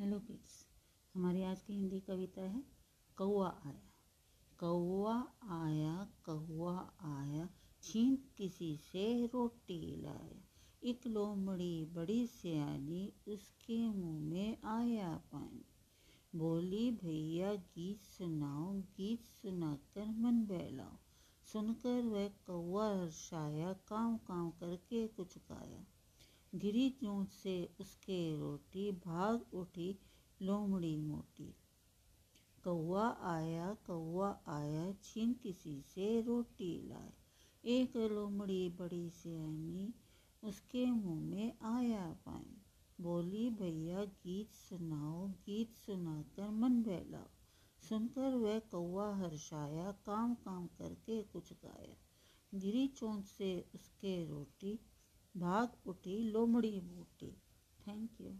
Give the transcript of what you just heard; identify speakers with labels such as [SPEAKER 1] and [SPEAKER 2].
[SPEAKER 1] Hello kids हमारी आज की हिंदी कविता है कौआ आया। कौआ आया कौआ आया, छीन किसी से रोटी लाया। एक लोमड़ी बड़ी सियानी उसके मुँह में आया पानी। बोली, भैया, गीत सुनाओ, गीत सुनाकर मन बहलाओ। सुनकर वह कौआ हर्षाया काम काम करके कुछ खाया गिरी चोंच से उसके रोटी भाग उठी, लोमड़ी मोटी। कौआ आया कौआ आया, छीन किसी से रोटी लाए। एक लोमड़ी बड़ी सियानी उसके मुँह में आया पानी बोली, भैया, गीत सुनाओ, गीत सुनाकर मन बहलाओ। सुनकर वह कौआ हर्षाया काम काम करके कुछ गाया। गिरी चोंच से उसके रोटी भाग उठी लोमड़ी बूटी थैंक यू